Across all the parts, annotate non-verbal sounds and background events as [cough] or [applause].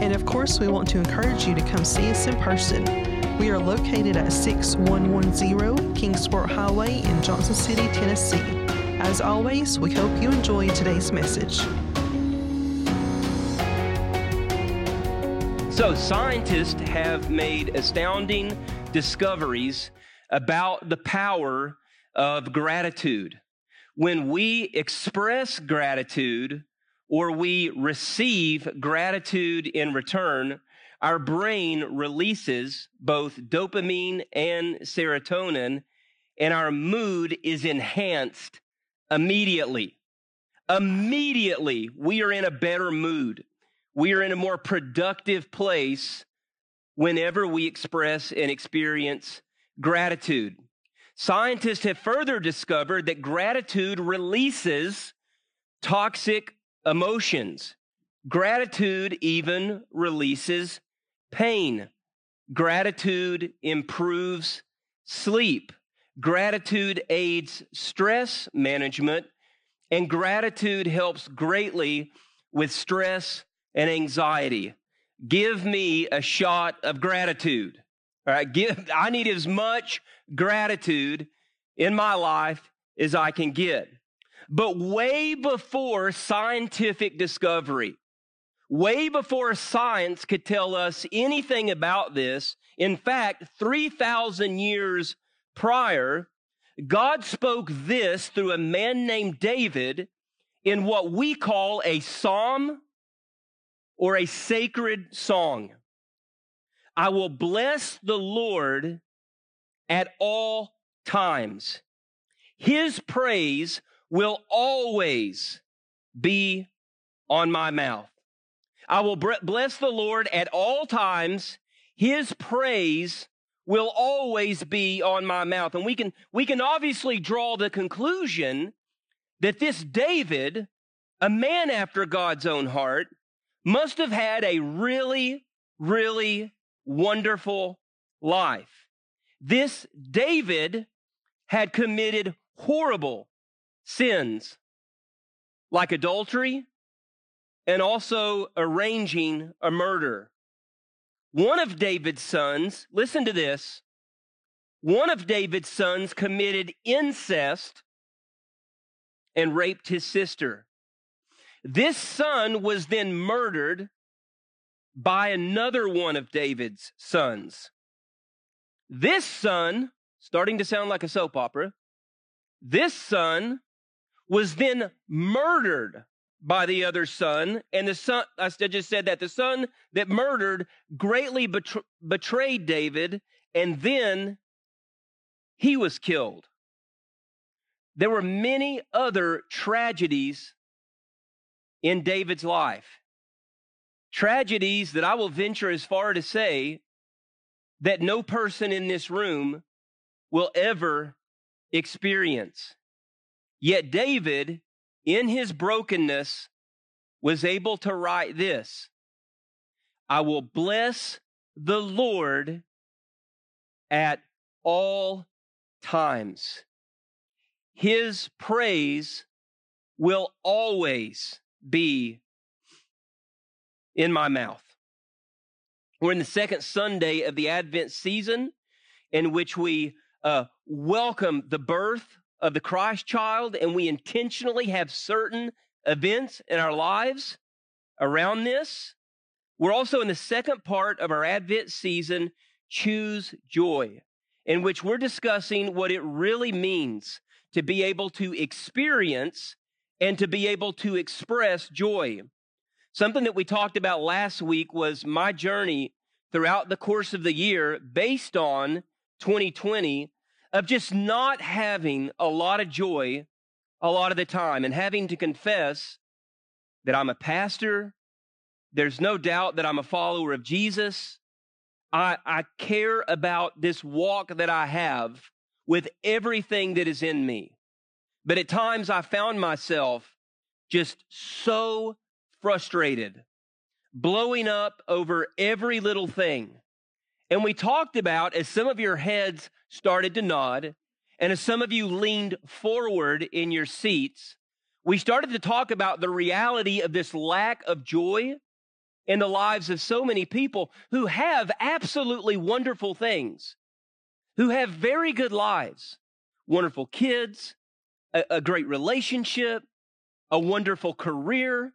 And of course, we want to encourage you to come see us in person. We are located at 6110 Kingsport Highway in Johnson City, Tennessee. As always, we hope you enjoy today's message. So, scientists have made astounding discoveries about the power of gratitude. When we express gratitude or we receive gratitude in return, our brain releases both dopamine and serotonin, and our mood is enhanced immediately. Immediately, we are in a better mood we are in a more productive place whenever we express and experience gratitude. Scientists have further discovered that gratitude releases toxic emotions. Gratitude even releases pain. Gratitude improves sleep. Gratitude aids stress management. And gratitude helps greatly with stress and anxiety. Give me a shot of gratitude. All right, give I need as much gratitude in my life as I can get. But way before scientific discovery, way before science could tell us anything about this, in fact, 3,000 years prior, God spoke this through a man named David in what we call a psalm or a sacred song. I will bless the Lord at all times. His praise will always be on my mouth. I will bless the Lord at all times. His praise will always be on my mouth. And we can, we can obviously draw the conclusion that this David, a man after God's own heart, must have had a really, really wonderful life. This David had committed horrible sins like adultery and also arranging a murder. One of David's sons, listen to this, one of David's sons committed incest and raped his sister. This son was then murdered by another one of David's sons. This son, starting to sound like a soap opera, this son was then murdered by the other son. And the son, I just said that the son that murdered greatly betray, betrayed David, and then he was killed. There were many other tragedies in David's life. Tragedies that I will venture as far to say that no person in this room will ever experience. Yet David, in his brokenness, was able to write this I will bless the Lord at all times. His praise will always be in my mouth. We're in the second Sunday of the Advent season in which we uh, welcome the birth of the Christ child and we intentionally have certain events in our lives around this. We're also in the second part of our Advent season, Choose Joy, in which we're discussing what it really means to be able to experience and to be able to express joy. Something that we talked about last week was my journey throughout the course of the year based on 2020 of just not having a lot of joy a lot of the time and having to confess that I'm a pastor. There's no doubt that I'm a follower of Jesus. I, I care about this walk that I have with everything that is in me. But at times I found myself just so frustrated, blowing up over every little thing. And we talked about as some of your heads started to nod, and as some of you leaned forward in your seats, we started to talk about the reality of this lack of joy in the lives of so many people who have absolutely wonderful things, who have very good lives, wonderful kids, a, a great relationship, a wonderful career,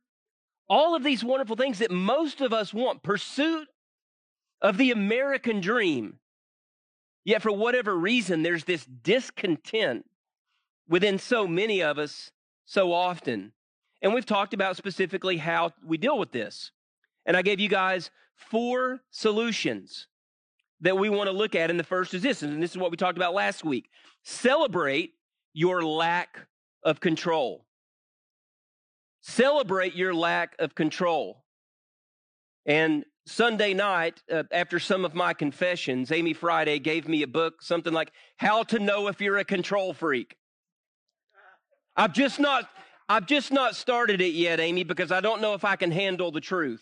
all of these wonderful things that most of us want, pursuit of the American dream. Yet, for whatever reason, there's this discontent within so many of us so often. And we've talked about specifically how we deal with this. And I gave you guys four solutions that we want to look at. And the first is this, and this is what we talked about last week celebrate your lack of control. Celebrate your lack of control. And Sunday night, uh, after some of my confessions, Amy Friday gave me a book, something like How to Know If You're a Control Freak. I've just not I've just not started it yet, Amy, because I don't know if I can handle the truth.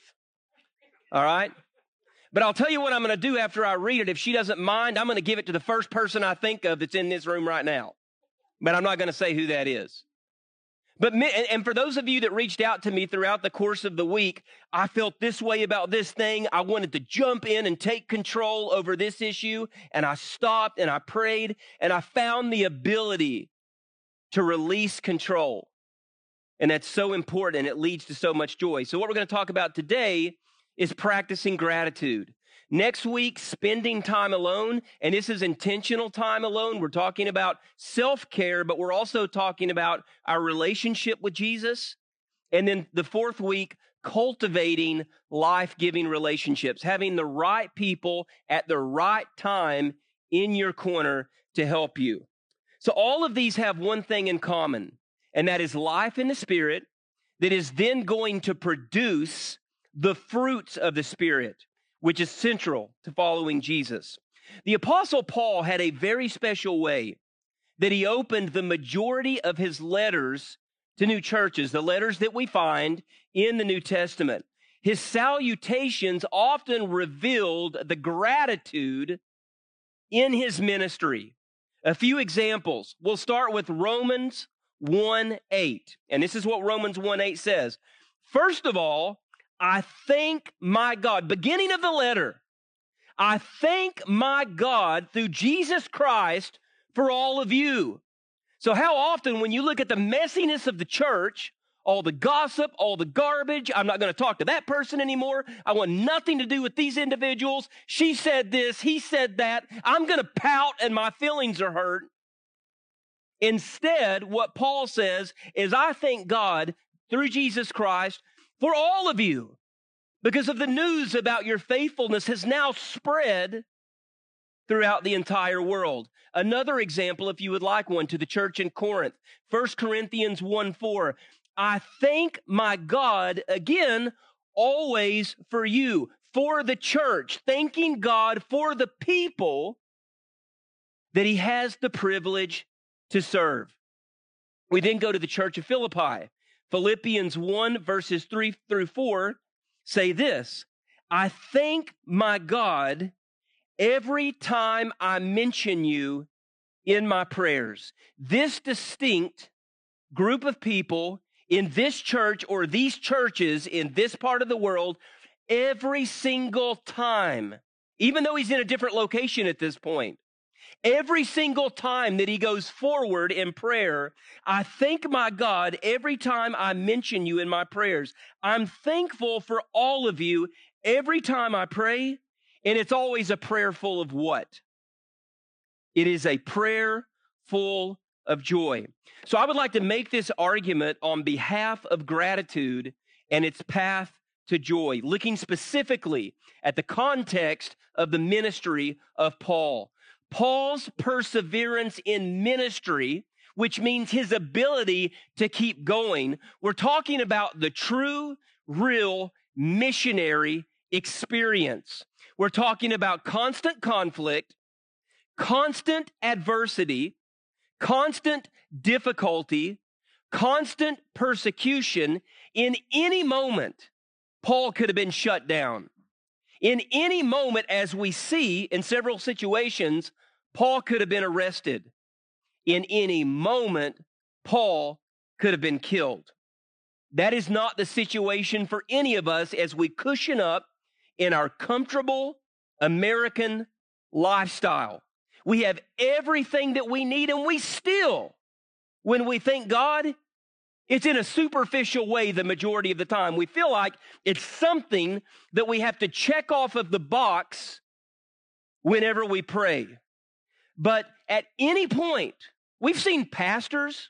All right? But I'll tell you what I'm going to do after I read it. If she doesn't mind, I'm going to give it to the first person I think of that's in this room right now. But I'm not going to say who that is. But and for those of you that reached out to me throughout the course of the week, I felt this way about this thing. I wanted to jump in and take control over this issue, and I stopped and I prayed and I found the ability to release control. And that's so important. It leads to so much joy. So what we're going to talk about today is practicing gratitude. Next week, spending time alone, and this is intentional time alone. We're talking about self care, but we're also talking about our relationship with Jesus. And then the fourth week, cultivating life giving relationships, having the right people at the right time in your corner to help you. So, all of these have one thing in common, and that is life in the Spirit that is then going to produce the fruits of the Spirit which is central to following Jesus. The Apostle Paul had a very special way that he opened the majority of his letters to new churches, the letters that we find in the New Testament. His salutations often revealed the gratitude in his ministry. A few examples. We'll start with Romans 1 8. And this is what Romans 1 8 says. First of all, I thank my God, beginning of the letter, I thank my God through Jesus Christ for all of you. So, how often, when you look at the messiness of the church, all the gossip, all the garbage, I'm not going to talk to that person anymore. I want nothing to do with these individuals. She said this, he said that. I'm going to pout and my feelings are hurt. Instead, what Paul says is, I thank God through Jesus Christ for all of you because of the news about your faithfulness has now spread throughout the entire world. Another example, if you would like one, to the church in Corinth, 1 Corinthians 1 4. I thank my God again, always for you, for the church, thanking God for the people that he has the privilege to serve. We then go to the church of Philippi. Philippians 1, verses 3 through 4 say this I thank my God every time I mention you in my prayers. This distinct group of people in this church or these churches in this part of the world, every single time, even though he's in a different location at this point, Every single time that he goes forward in prayer, I thank my God every time I mention you in my prayers. I'm thankful for all of you every time I pray, and it's always a prayer full of what? It is a prayer full of joy. So I would like to make this argument on behalf of gratitude and its path to joy, looking specifically at the context of the ministry of Paul. Paul's perseverance in ministry, which means his ability to keep going. We're talking about the true, real missionary experience. We're talking about constant conflict, constant adversity, constant difficulty, constant persecution. In any moment, Paul could have been shut down. In any moment, as we see in several situations, Paul could have been arrested. In any moment, Paul could have been killed. That is not the situation for any of us as we cushion up in our comfortable American lifestyle. We have everything that we need, and we still, when we thank God, it's in a superficial way the majority of the time. We feel like it's something that we have to check off of the box whenever we pray. But at any point, we've seen pastors,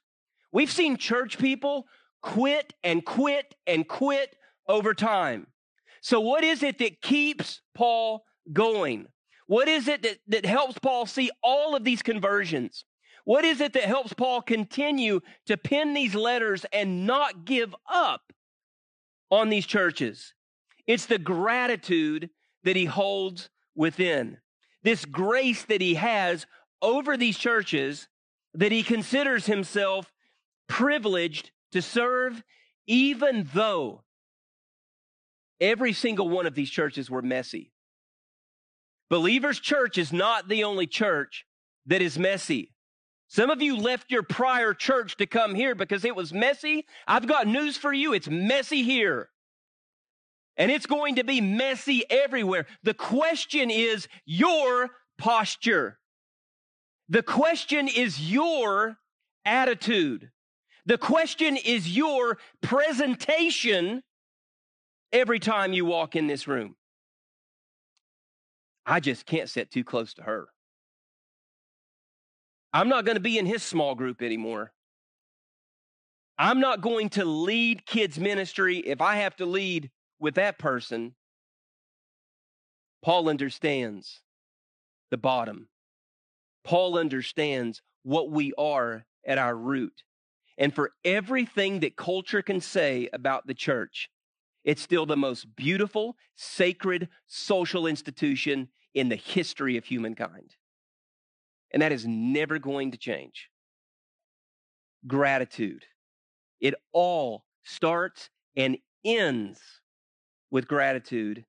we've seen church people quit and quit and quit over time. So, what is it that keeps Paul going? What is it that, that helps Paul see all of these conversions? What is it that helps Paul continue to pen these letters and not give up on these churches? It's the gratitude that he holds within. This grace that he has over these churches that he considers himself privileged to serve, even though every single one of these churches were messy. Believers Church is not the only church that is messy. Some of you left your prior church to come here because it was messy. I've got news for you. It's messy here. And it's going to be messy everywhere. The question is your posture. The question is your attitude. The question is your presentation every time you walk in this room. I just can't sit too close to her. I'm not going to be in his small group anymore. I'm not going to lead kids' ministry if I have to lead with that person. Paul understands the bottom. Paul understands what we are at our root. And for everything that culture can say about the church, it's still the most beautiful, sacred social institution in the history of humankind. And that is never going to change. Gratitude. It all starts and ends with gratitude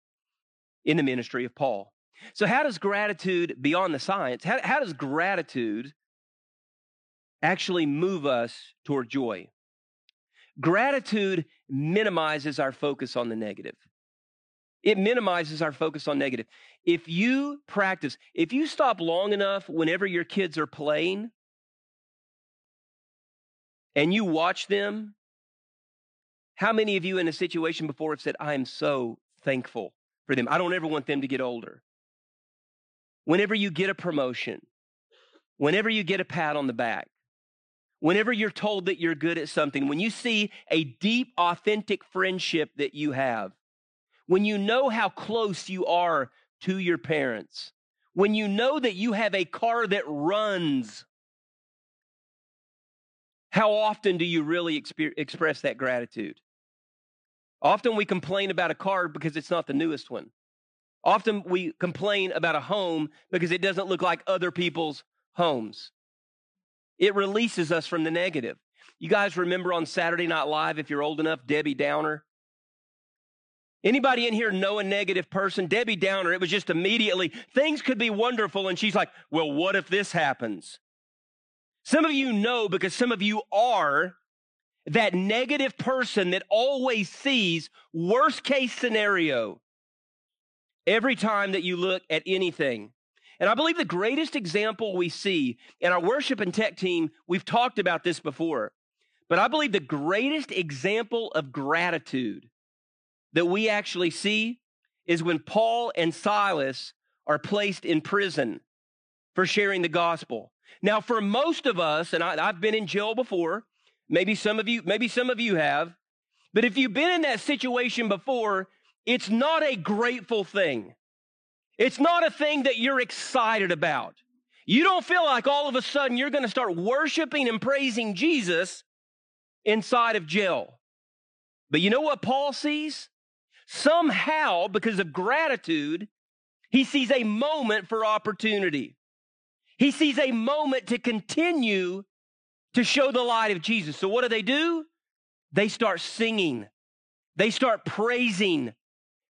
in the ministry of Paul. So, how does gratitude, beyond the science, how, how does gratitude actually move us toward joy? Gratitude minimizes our focus on the negative. It minimizes our focus on negative. If you practice, if you stop long enough whenever your kids are playing and you watch them, how many of you in a situation before have said, I am so thankful for them? I don't ever want them to get older. Whenever you get a promotion, whenever you get a pat on the back, whenever you're told that you're good at something, when you see a deep, authentic friendship that you have, when you know how close you are to your parents, when you know that you have a car that runs, how often do you really exp- express that gratitude? Often we complain about a car because it's not the newest one. Often we complain about a home because it doesn't look like other people's homes. It releases us from the negative. You guys remember on Saturday Night Live, if you're old enough, Debbie Downer? Anybody in here know a negative person? Debbie Downer, it was just immediately, things could be wonderful. And she's like, well, what if this happens? Some of you know because some of you are that negative person that always sees worst case scenario every time that you look at anything. And I believe the greatest example we see in our worship and tech team, we've talked about this before, but I believe the greatest example of gratitude that we actually see is when Paul and Silas are placed in prison for sharing the gospel. Now, for most of us, and I, have been in jail before, maybe some of you, maybe some of you have, but if you've been in that situation before, it's not a grateful thing. It's not a thing that you're excited about. You don't feel like all of a sudden you're going to start worshiping and praising Jesus inside of jail. But you know what Paul sees? Somehow, because of gratitude, He sees a moment for opportunity. He sees a moment to continue to show the light of Jesus. So what do they do? They start singing. They start praising.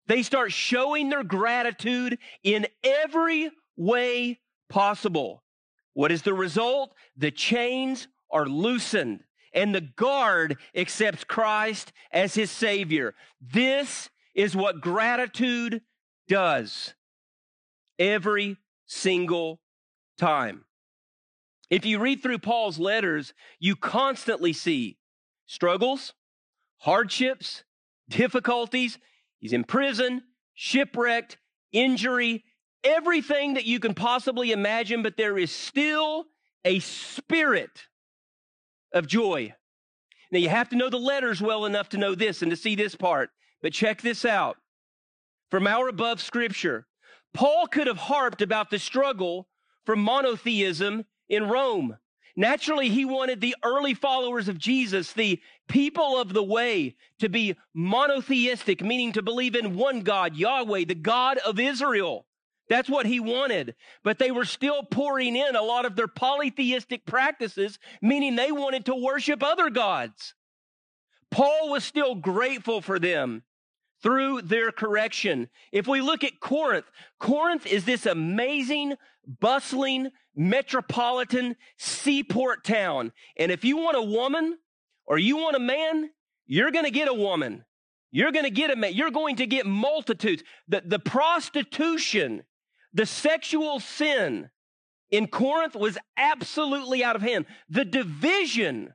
They start showing their gratitude in every way possible. What is the result? The chains are loosened and the guard accepts Christ as his Savior. This is what gratitude does every single time. If you read through Paul's letters, you constantly see struggles, hardships, difficulties. He's in prison, shipwrecked, injury, everything that you can possibly imagine, but there is still a spirit of joy. Now, you have to know the letters well enough to know this and to see this part, but check this out. From our above scripture, Paul could have harped about the struggle for monotheism in Rome. Naturally, he wanted the early followers of Jesus, the people of the way, to be monotheistic, meaning to believe in one God, Yahweh, the God of Israel. That's what he wanted. But they were still pouring in a lot of their polytheistic practices, meaning they wanted to worship other gods. Paul was still grateful for them through their correction. If we look at Corinth, Corinth is this amazing, bustling, metropolitan seaport town. And if you want a woman or you want a man, you're going to get a woman. You're going to get a man. You're going to get multitudes. The, the prostitution the sexual sin in Corinth was absolutely out of hand. The division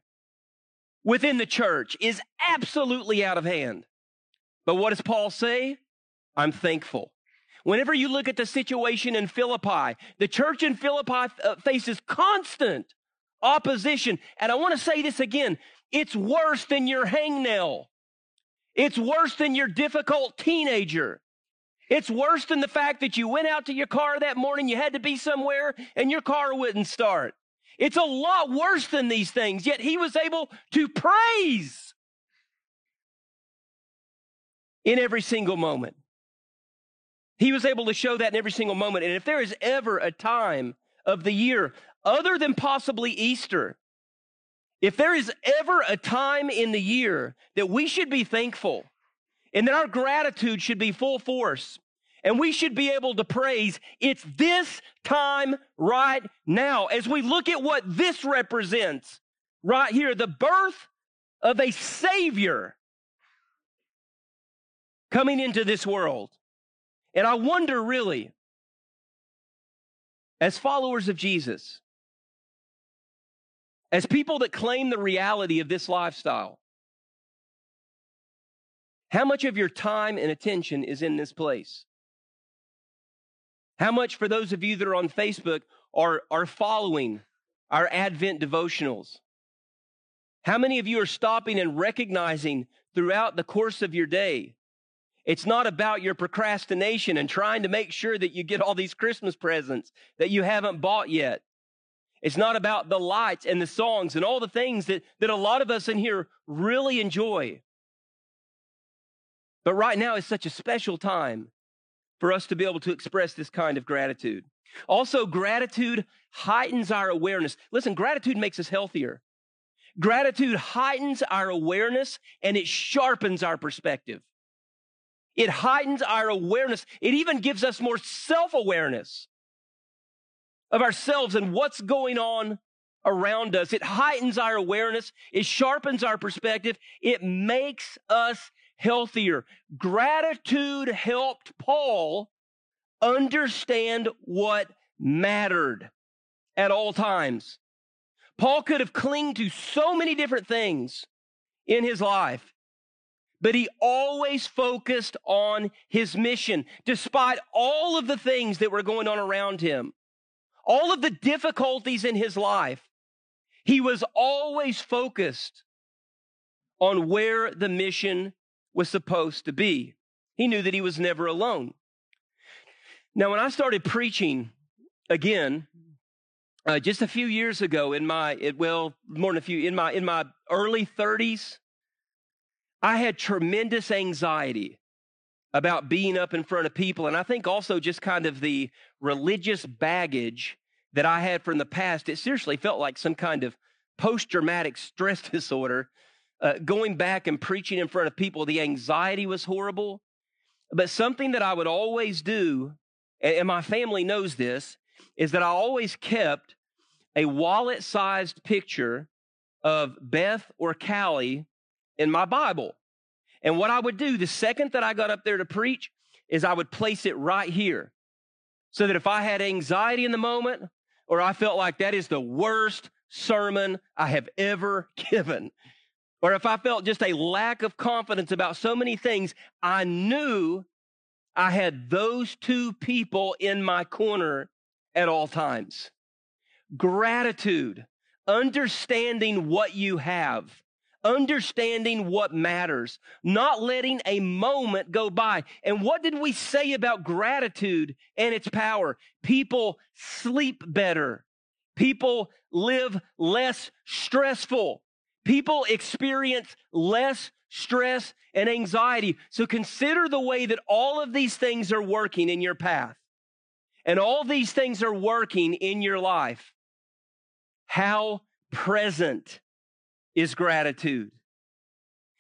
within the church is absolutely out of hand. But what does Paul say? I'm thankful. Whenever you look at the situation in Philippi, the church in Philippi uh, faces constant opposition. And I want to say this again it's worse than your hangnail, it's worse than your difficult teenager. It's worse than the fact that you went out to your car that morning, you had to be somewhere, and your car wouldn't start. It's a lot worse than these things, yet he was able to praise in every single moment. He was able to show that in every single moment. And if there is ever a time of the year, other than possibly Easter, if there is ever a time in the year that we should be thankful, and that our gratitude should be full force. And we should be able to praise. It's this time right now. As we look at what this represents right here, the birth of a Savior coming into this world. And I wonder really, as followers of Jesus, as people that claim the reality of this lifestyle, how much of your time and attention is in this place? How much, for those of you that are on Facebook, are, are following our Advent devotionals? How many of you are stopping and recognizing throughout the course of your day? It's not about your procrastination and trying to make sure that you get all these Christmas presents that you haven't bought yet. It's not about the lights and the songs and all the things that, that a lot of us in here really enjoy. But right now is such a special time for us to be able to express this kind of gratitude. Also, gratitude heightens our awareness. Listen, gratitude makes us healthier. Gratitude heightens our awareness and it sharpens our perspective. It heightens our awareness. It even gives us more self awareness of ourselves and what's going on around us. It heightens our awareness. It sharpens our perspective. It makes us healthier. Gratitude helped Paul understand what mattered at all times. Paul could have clinged to so many different things in his life, but he always focused on his mission despite all of the things that were going on around him, all of the difficulties in his life. He was always focused on where the mission was supposed to be. He knew that he was never alone. Now, when I started preaching again, uh, just a few years ago, in my it, well, more than a few in my in my early 30s, I had tremendous anxiety about being up in front of people. And I think also just kind of the religious baggage that I had from the past. It seriously felt like some kind of post traumatic [laughs] stress disorder. Uh, going back and preaching in front of people, the anxiety was horrible. But something that I would always do, and my family knows this, is that I always kept a wallet sized picture of Beth or Callie in my Bible. And what I would do the second that I got up there to preach is I would place it right here. So that if I had anxiety in the moment or I felt like that is the worst sermon I have ever [laughs] given, or if I felt just a lack of confidence about so many things, I knew I had those two people in my corner at all times. Gratitude, understanding what you have, understanding what matters, not letting a moment go by. And what did we say about gratitude and its power? People sleep better. People live less stressful. People experience less stress and anxiety. So consider the way that all of these things are working in your path. And all these things are working in your life. How present is gratitude.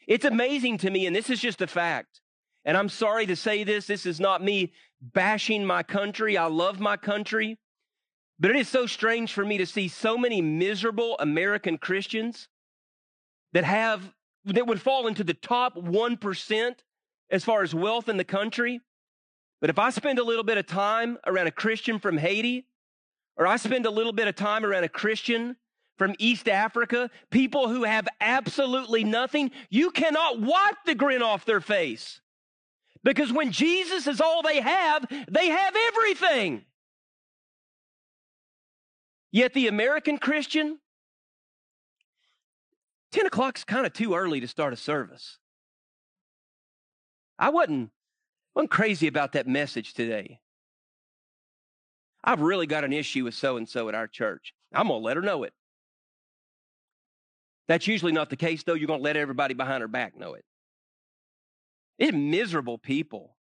It's amazing to me, and this is just a fact. And I'm sorry to say this, this is not me bashing my country. I love my country. But it is so strange for me to see so many miserable American Christians that have, that would fall into the top 1% as far as wealth in the country. But if I spend a little bit of time around a Christian from Haiti, or I spend a little bit of time around a Christian from East Africa, people who have absolutely nothing, you cannot wipe the grin off their face. Because when Jesus is all they have, they have everything. Yet the American Christian, 10 o'clock's kind of too early to start a service. I wasn't, wasn't crazy about that message today. I've really got an issue with so and so at our church. I'm going to let her know it. That's usually not the case, though. You're going to let everybody behind her back know it. It's miserable people,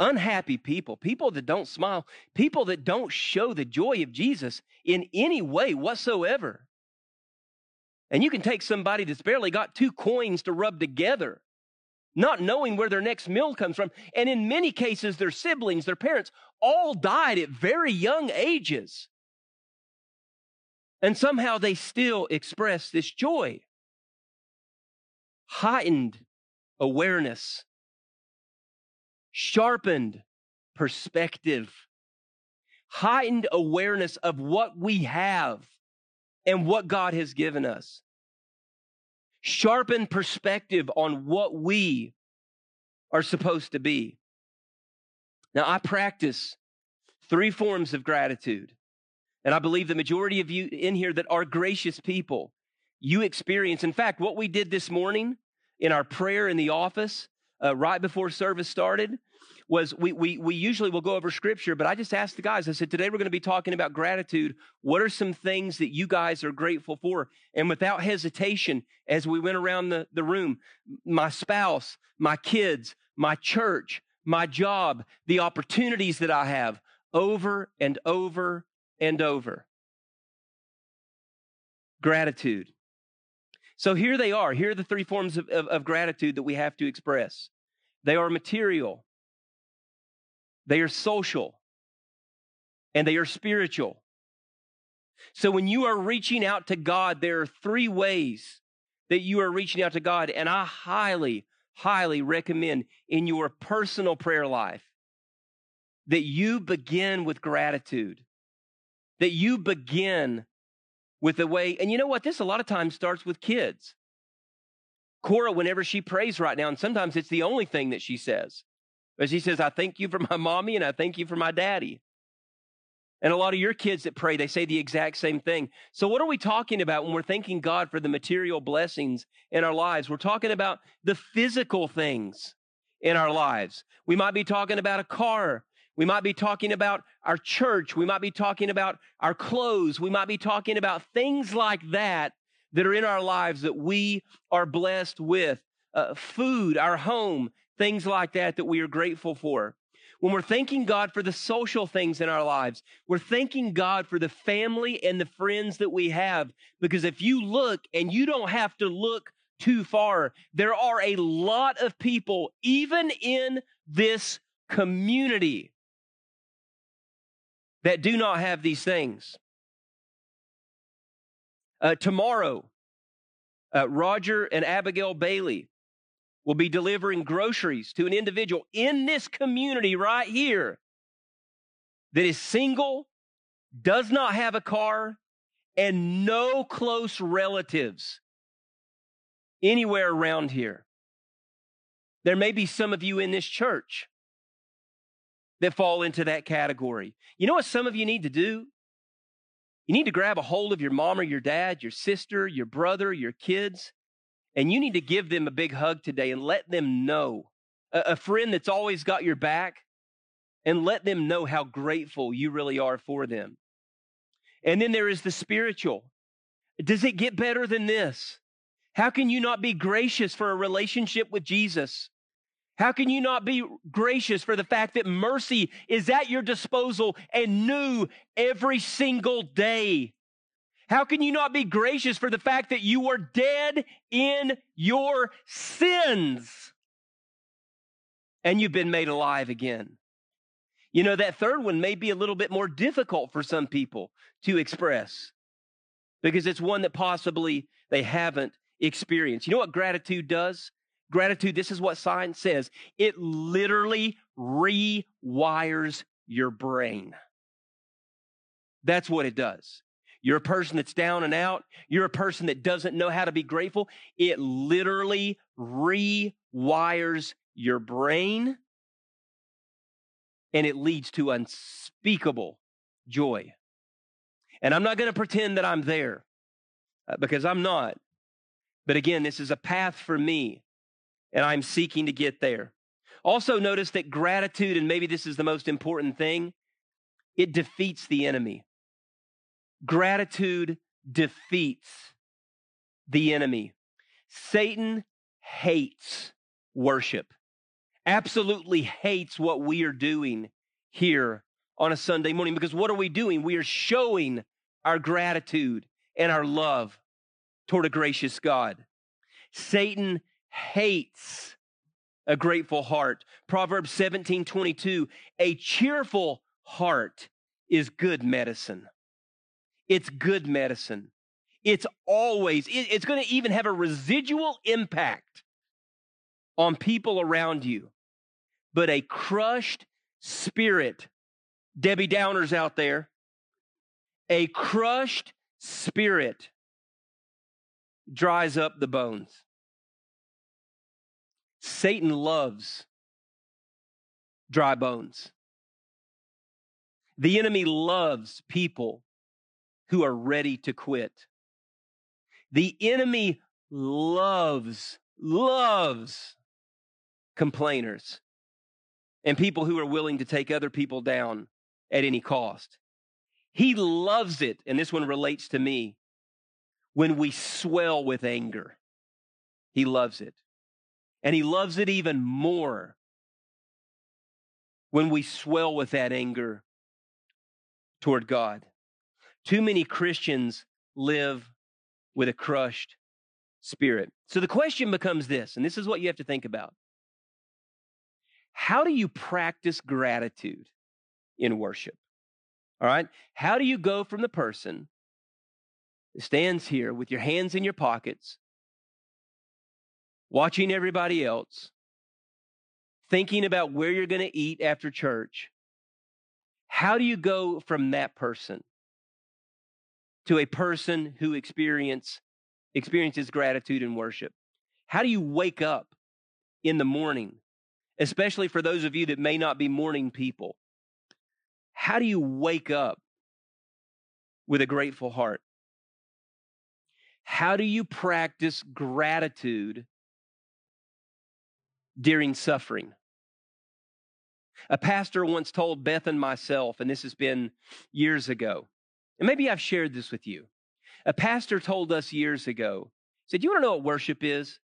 unhappy people, people that don't smile, people that don't show the joy of Jesus in any way whatsoever. And you can take somebody that's barely got two coins to rub together, not knowing where their next meal comes from. And in many cases, their siblings, their parents, all died at very young ages. And somehow they still express this joy. Heightened awareness, sharpened perspective, heightened awareness of what we have and what God has given us. Sharpened perspective on what we are supposed to be. Now, I practice three forms of gratitude. And I believe the majority of you in here that are gracious people, you experience. In fact, what we did this morning in our prayer in the office, uh, right before service started, was we, we, we usually will go over scripture, but I just asked the guys, I said, today we're going to be talking about gratitude. What are some things that you guys are grateful for? And without hesitation, as we went around the, the room, my spouse, my kids, my church, my job, the opportunities that I have over and over and over. Gratitude. So here they are. Here are the three forms of, of, of gratitude that we have to express they are material, they are social, and they are spiritual. So when you are reaching out to God, there are three ways that you are reaching out to God. And I highly, highly recommend in your personal prayer life that you begin with gratitude that you begin with the way, and you know what? This a lot of times starts with kids. Cora, whenever she prays right now, and sometimes it's the only thing that she says, but she says, I thank you for my [laughs] mommy and I thank you for my daddy. And a lot of your kids that pray, they say the exact same thing. So, what are we talking about when we're thanking God for the material blessings in our lives? We're talking about the physical things in our lives. We might be talking about a car we might be talking about our church. We might be talking about our clothes. We might be talking about things like that that are in our lives that we are blessed with. Uh, food, our home, things like that that we are grateful for. When we're thanking God for the social things in our lives, we're thanking God for the family and the friends that we have. Because if you look, and you don't have to look too far, there are a lot of people, even in this community, that do not have these things. Uh, tomorrow, uh, Roger and Abigail Bailey will be delivering groceries to an individual in this community right here that is single, does not have a car, and no close relatives anywhere around here. There may be some of you in this church that fall into that category. You know what some of you need to do? You need to grab a hold of your mom or your dad, your sister, your brother, your kids, and you need to give them a big hug today and let them know. A, friend that's always got your back, and let them know how grateful you really are for them. And then there is the spiritual. Does it get better than this? How can you not be gracious for a relationship with Jesus? How can you not be gracious for the fact that mercy is at your disposal and new every single day? How can you not be gracious for the fact that you were dead in your sins and you've been made alive again? You know, that third one may be a little bit more difficult for some people to express because it's one that possibly they haven't experienced. You know what gratitude does? Gratitude, this is what science says it literally rewires your brain. That's what it does. You're a person that's down and out. You're a person that doesn't know how to be grateful. It literally rewires your brain and it leads to unspeakable joy. And I'm not going to pretend that I'm there uh, because I'm not. But again, this is a path for me and I'm seeking to get there. Also, notice that gratitude, and maybe this is the most important thing, it defeats the enemy. Gratitude defeats the enemy. Satan hates worship, absolutely hates what we are doing here on a Sunday morning because what are we doing? We are showing our gratitude and our love toward a gracious God. Satan hates a grateful heart. Proverbs 17 22, a cheerful heart is good medicine. It's good medicine. It's always, it's going to even have a residual impact on people around you. But a crushed spirit, Debbie Downers out there, a crushed spirit dries up the bones. Satan loves dry bones. The enemy loves people who are ready to quit. The enemy loves, loves complainers and people who are willing to take other people down at any cost. He loves it, and this one relates to me, when we swell with anger. He loves it. And he loves it even more when we swell with that anger toward God. Too many Christians live with a crushed spirit. So the question becomes this, and this is what you have to think about. How do you practice gratitude in worship? All right? How do you go from the person that stands here with your hands in your pockets, watching everybody else, thinking about where you're going to eat after church, how do you go from that person to a person who experience, experiences gratitude and worship? How do you wake up in the morning, especially for those of you that may not be morning people? How do you wake up with a grateful heart? How do you practice gratitude during suffering. A pastor once told Beth and myself, and this has been years ago, and maybe I've shared this with you. A pastor told us years ago, said, You want to know what worship is?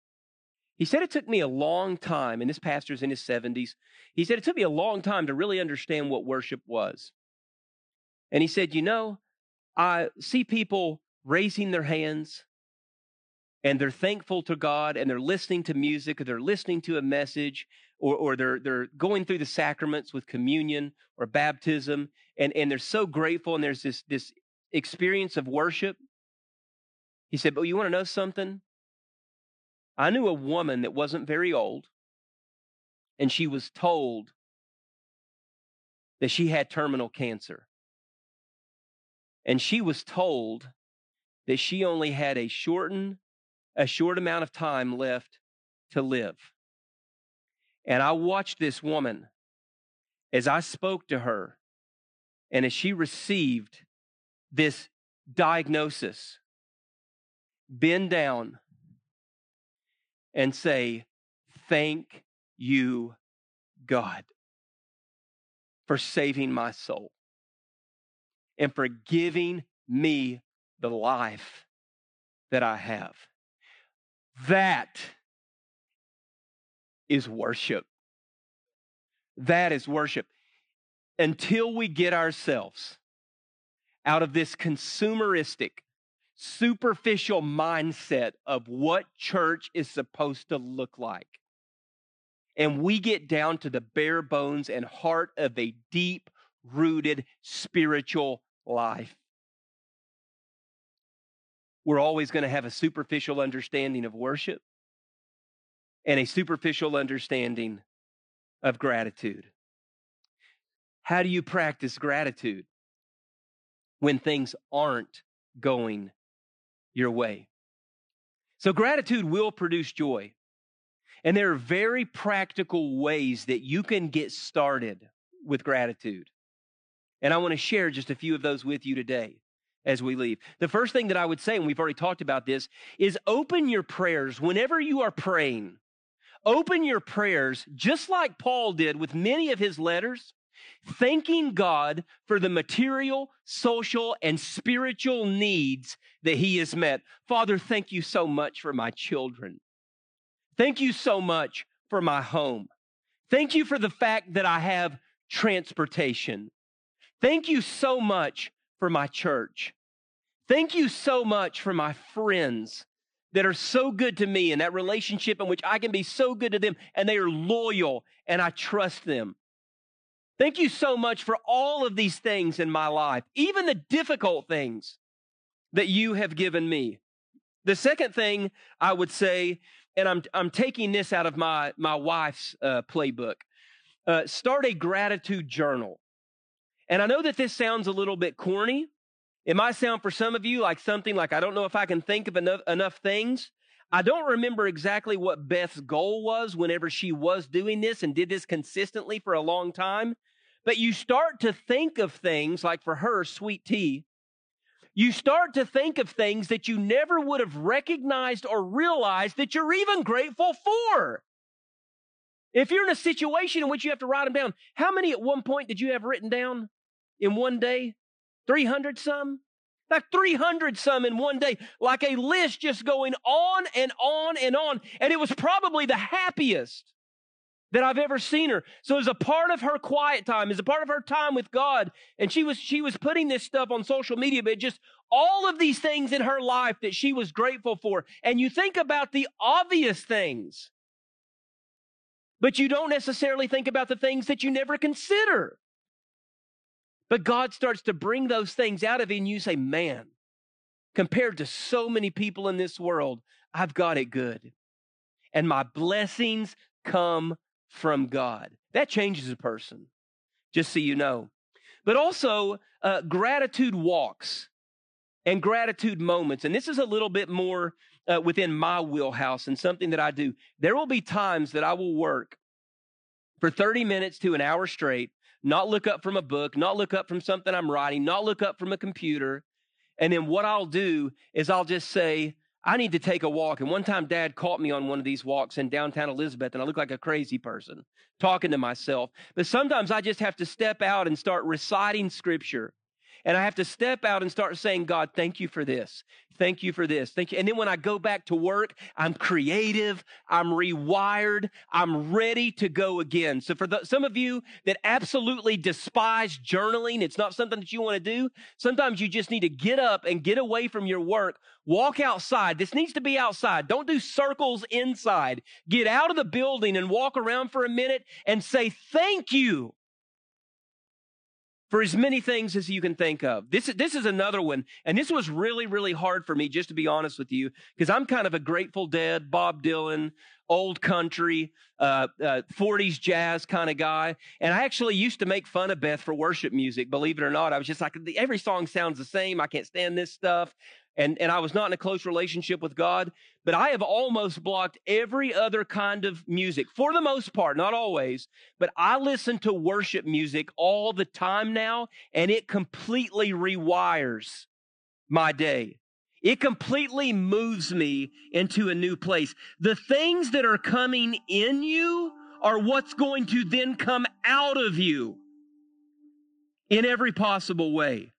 He said it took me a long time, and this pastor's in his 70s. He said it took me a long time to really understand what worship was. And he said, You know, I see people raising their hands and they're thankful to God and they're listening to music or they're listening to a message or, or they're, they're going through the sacraments with communion or baptism and, and they're so grateful and there's this, this experience of worship. He said, But you want to know something? I knew a woman that wasn't very old, and she was told that she had terminal cancer. And she was told that she only had a shortened, a short amount of time left to live. And I watched this woman as I spoke to her and as she received this diagnosis, bend down and say, Thank you, God, for saving my soul and for giving me the life that I have. That is worship. That is worship. Until we get ourselves out of this consumeristic, superficial mindset of what church is supposed to look like. And we get down to the bare bones and heart of a deep rooted spiritual life. We're always going to have a superficial understanding of worship and a superficial understanding of gratitude. How do you practice gratitude when things aren't going your way? So, gratitude will produce joy. And there are very practical ways that you can get started with gratitude. And I want to share just a few of those with you today as we leave. The first thing that I would say, and we've already talked about this, is open your prayers whenever you are praying. Open your prayers just like Paul did with many of his letters, thanking God for the material, social, and spiritual needs that he has met. Father, thank you so much for my children. Thank you so much for my home. Thank you for the fact that I have transportation. Thank you so much for my church. Thank you so much for my friends that are so good to me and that relationship in which I can be so good to them and they are loyal and I trust them. Thank you so much for all of these things in my life, even the difficult things that you have given me. The second thing I would say, and I'm, I'm taking this out of my, my wife's uh, playbook, uh, start a gratitude journal. And I know that this sounds a little bit corny. It might sound for some of you like something like, I don't know if I can think of enough, enough things. I don't remember exactly what Beth's goal was whenever she was doing this and did this consistently for a long time. But you start to think of things like for her, sweet tea. You start to think of things that you never would have recognized or realized that you're even grateful for. If you're in a situation in which you have to write them down, how many at one point did you have written down? in one day? 300 some? Like 300 some in one day, like a list just going on and on and on. And it was probably the happiest that I've ever seen her. So as a part of her quiet time, as a part of her time with God, and she was she was putting this stuff on social media, but just all of these things in her life that she was grateful for. And you think about the obvious things, but you don't necessarily think about the things that you never consider. But God starts to bring those things out of you, and you say, Man, compared to so many people in this world, I've got it good. And my blessings come from God. That changes a person, just so you know. But also, uh, gratitude walks and gratitude moments. And this is a little bit more uh, within my wheelhouse and something that I do. There will be times that I will work for 30 minutes to an hour straight not look up from a book, not look up from something I'm writing, not look up from a computer. And then what I'll do is I'll just say, I need to take a walk. And one time, dad caught me on one of these walks in downtown Elizabeth, and I look like a crazy person talking to myself. But sometimes I just have to step out and start reciting scripture. And I have to step out and start saying, God, thank you for this. Thank you for this. Thank you. And then when I go back to work, I'm creative. I'm rewired. I'm ready to go again. So for the, some of you that absolutely despise journaling, it's not something that you want to do. Sometimes you just need to get up and get away from your work. Walk outside. This needs to be outside. Don't do circles inside. Get out of the building and walk around for a minute and say, thank you for as many things as you can think of. This, this is another one. And this was really, really hard for me, just to be honest with you, because I'm kind of a Grateful Dead, Bob Dylan, old country, uh, uh, 40s jazz kind of guy. And I actually used to make fun of Beth for worship music, believe it or not. I was just like, every song sounds the same. I can't stand this stuff and, and I was not in a close relationship with God, but I have almost blocked every other kind of music for the most part, not always, but I listen to worship music all the time now, and it completely rewires my day. It completely moves me into a new place. The things that are coming in you are what's going to then come out of you in every possible way.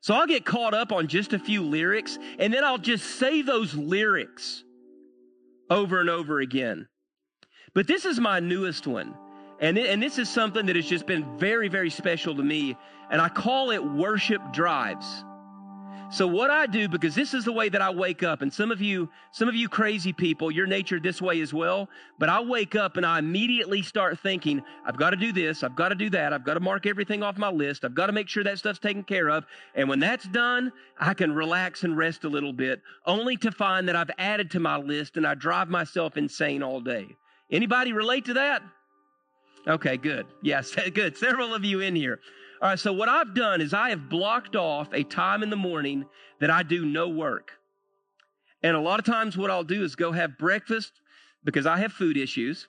So I'll get caught up on just a few lyrics and then I'll just say those lyrics over and over again. But this is my newest one. And, and this is something that has just been very, very special to me. And I call it worship drives. So what I do, because this is the way that I wake up, and some of you, some of you crazy people, your nature this way as well, but I wake up and I immediately start thinking, I've got to do this, I've got to do that, I've got to mark everything off my list, I've got to make sure that stuff's taken care of. And when that's done, I can relax and rest a little bit, only to find that I've added to my list and I drive myself insane all day. Anybody relate to that? Okay, good. Yes, [laughs] good. Several of you in here. All right, so what I've done is I have blocked off a time in the morning that I do no work. And a lot of times, what I'll do is go have breakfast because I have food issues,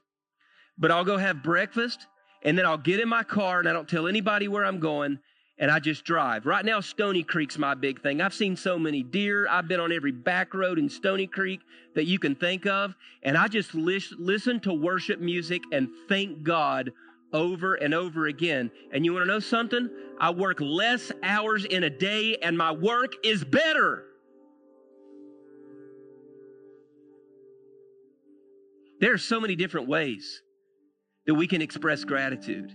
but I'll go have breakfast and then I'll get in my car and I don't tell anybody where I'm going and I just drive. Right now, Stony Creek's my big thing. I've seen so many deer. I've been on every back road in Stony Creek that you can think of. And I just listen to worship music and thank God over and over again. And you want to know something? I work less hours in a day and my work is better. There are so many different ways that we can express gratitude.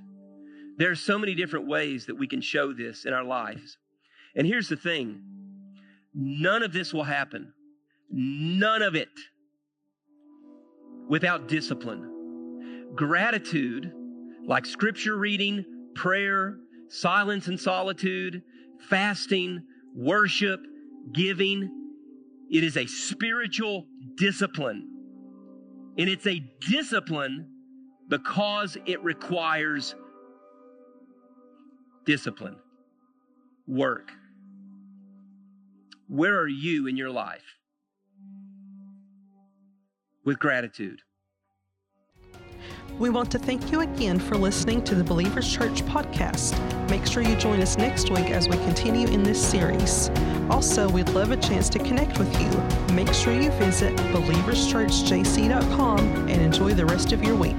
There are so many different ways that we can show this in our lives. And here's the thing none of this will happen, none of it, without discipline. Gratitude like scripture reading, prayer, silence and solitude, fasting, worship, giving. It is a spiritual discipline. And it's a discipline because it requires discipline, work. Where are you in your life with gratitude? We want to thank you again for listening to the Believers Church podcast. Make sure you join us next week as we continue in this series. Also, we'd love a chance to connect with you. Make sure you visit believerschurchjc.com and enjoy the rest of your week.